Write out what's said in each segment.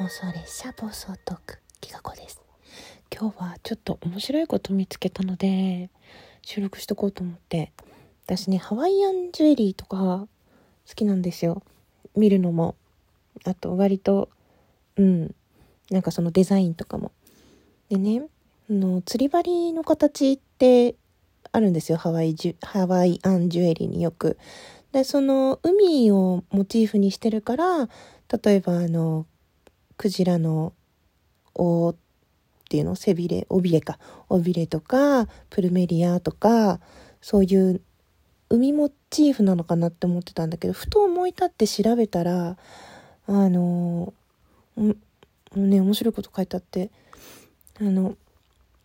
妄想列車暴走トークきがこです。今日はちょっと面白いこと見つけたので収録しとこうと思って。私ねハワイアンジュエリーとか好きなんですよ。見るのも。あと割とうん。なんかそのデザインとかも。でねの釣り針の形ってあるんですよ。ハワイジュハワイアンジュエリーによく。でその海をモチーフにしてるから例えばあのクジラの尾っていうの？背びれ？尾びれか。尾びれとかプルメリアとかそういう海モチーフなのかなって思ってたんだけどふと思い立って調べたらあのね面白いこと書いてあってあの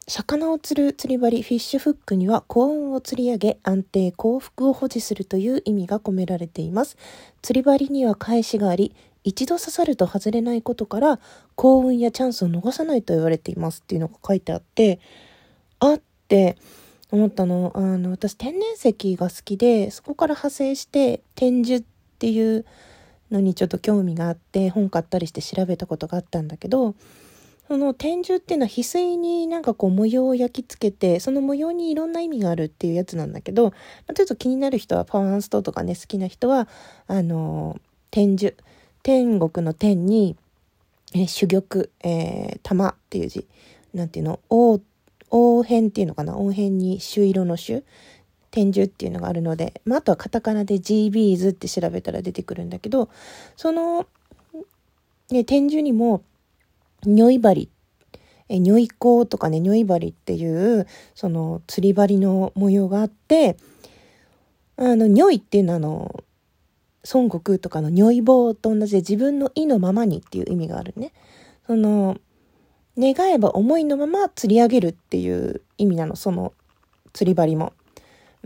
魚を釣る釣り針フィッシュフックには高温を釣り上げ安定幸福を保持するという意味が込められています。釣り針には返しがあり一度刺さると外れないことから幸運やチャンスを逃さないと言われていますっていうのが書いてあってあって思ったの。あの私天然石が好きでそこから派生して天樹っていうのにちょっと興味があって本買ったりして調べたことがあったんだけどその天樹っていうのは翡翠になんかこう模様を焼き付けてその模様にいろんな意味があるっていうやつなんだけど、まあ、ちょっと気になる人はパワーンストとかね好きな人はあの天樹天国の天に、え珠玉、えー、玉っていう字、なんていうの、王、王辺っていうのかな？王辺に朱色の朱。天珠っていうのがあるので、まあ、あとはカタカナで GBs って調べたら出てくるんだけど、その、ね、天珠にも、如意針、え、如意光とかね、如意針っていう、その、釣り針の模様があって、あの、如意っていうのはあの、孫悟空とかの如意棒と同じで自分の意のままにっていう意味があるね。その、願えば思いのまま釣り上げるっていう意味なの、その釣り針も。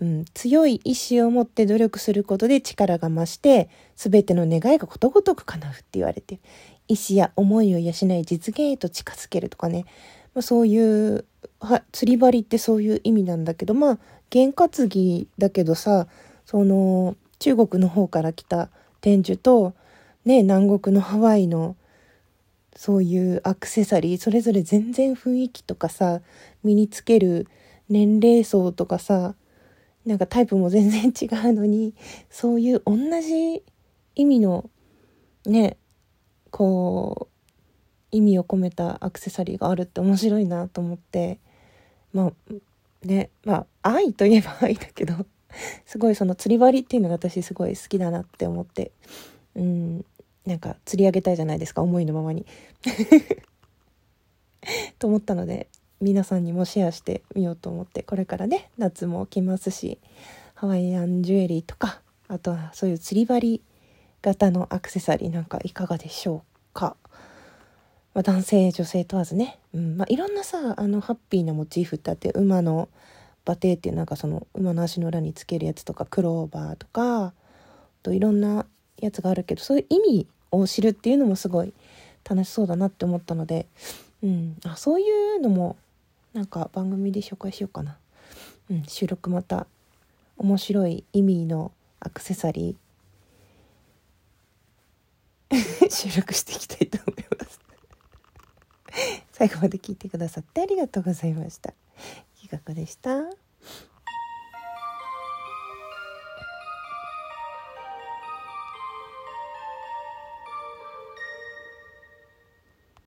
うん、強い意志を持って努力することで力が増して、全ての願いがことごとく叶うって言われてる。意志や思いを養い実現へと近づけるとかね。まあ、そういう、は、釣り針ってそういう意味なんだけど、まあ、験担ぎだけどさ、その、中国の方から来た天寿と、ね、南国のハワイのそういうアクセサリーそれぞれ全然雰囲気とかさ身につける年齢層とかさなんかタイプも全然違うのにそういう同じ意味のねこう意味を込めたアクセサリーがあるって面白いなと思って。まあねまあ愛といえば愛だけど。すごいその釣り針っていうのが私すごい好きだなって思って、うん、なんか釣り上げたいじゃないですか、思いのままに。と思ったので、皆さんにもシェアしてみようと思って、これからね、夏も来ますし、ハワイアンジュエリーとか、あとはそういう釣り針型のアクセサリーなんかいかがでしょうか。まあ、男性、女性問わずね、うんまあ、いろんなさ、あの、ハッピーなモチーフってあって、馬の、馬蹄っていうなんかその馬の足の裏につけるやつとかクローバーとかといろんなやつがあるけどそういう意味を知るっていうのもすごい楽しそうだなって思ったので、うん、あそういうのもなんか番組で紹介しようかな、うん、収録また面白い意味のアクセサリー。収録していきたいと思います。最後まで聞いてくださってありがとうございました。企画でした。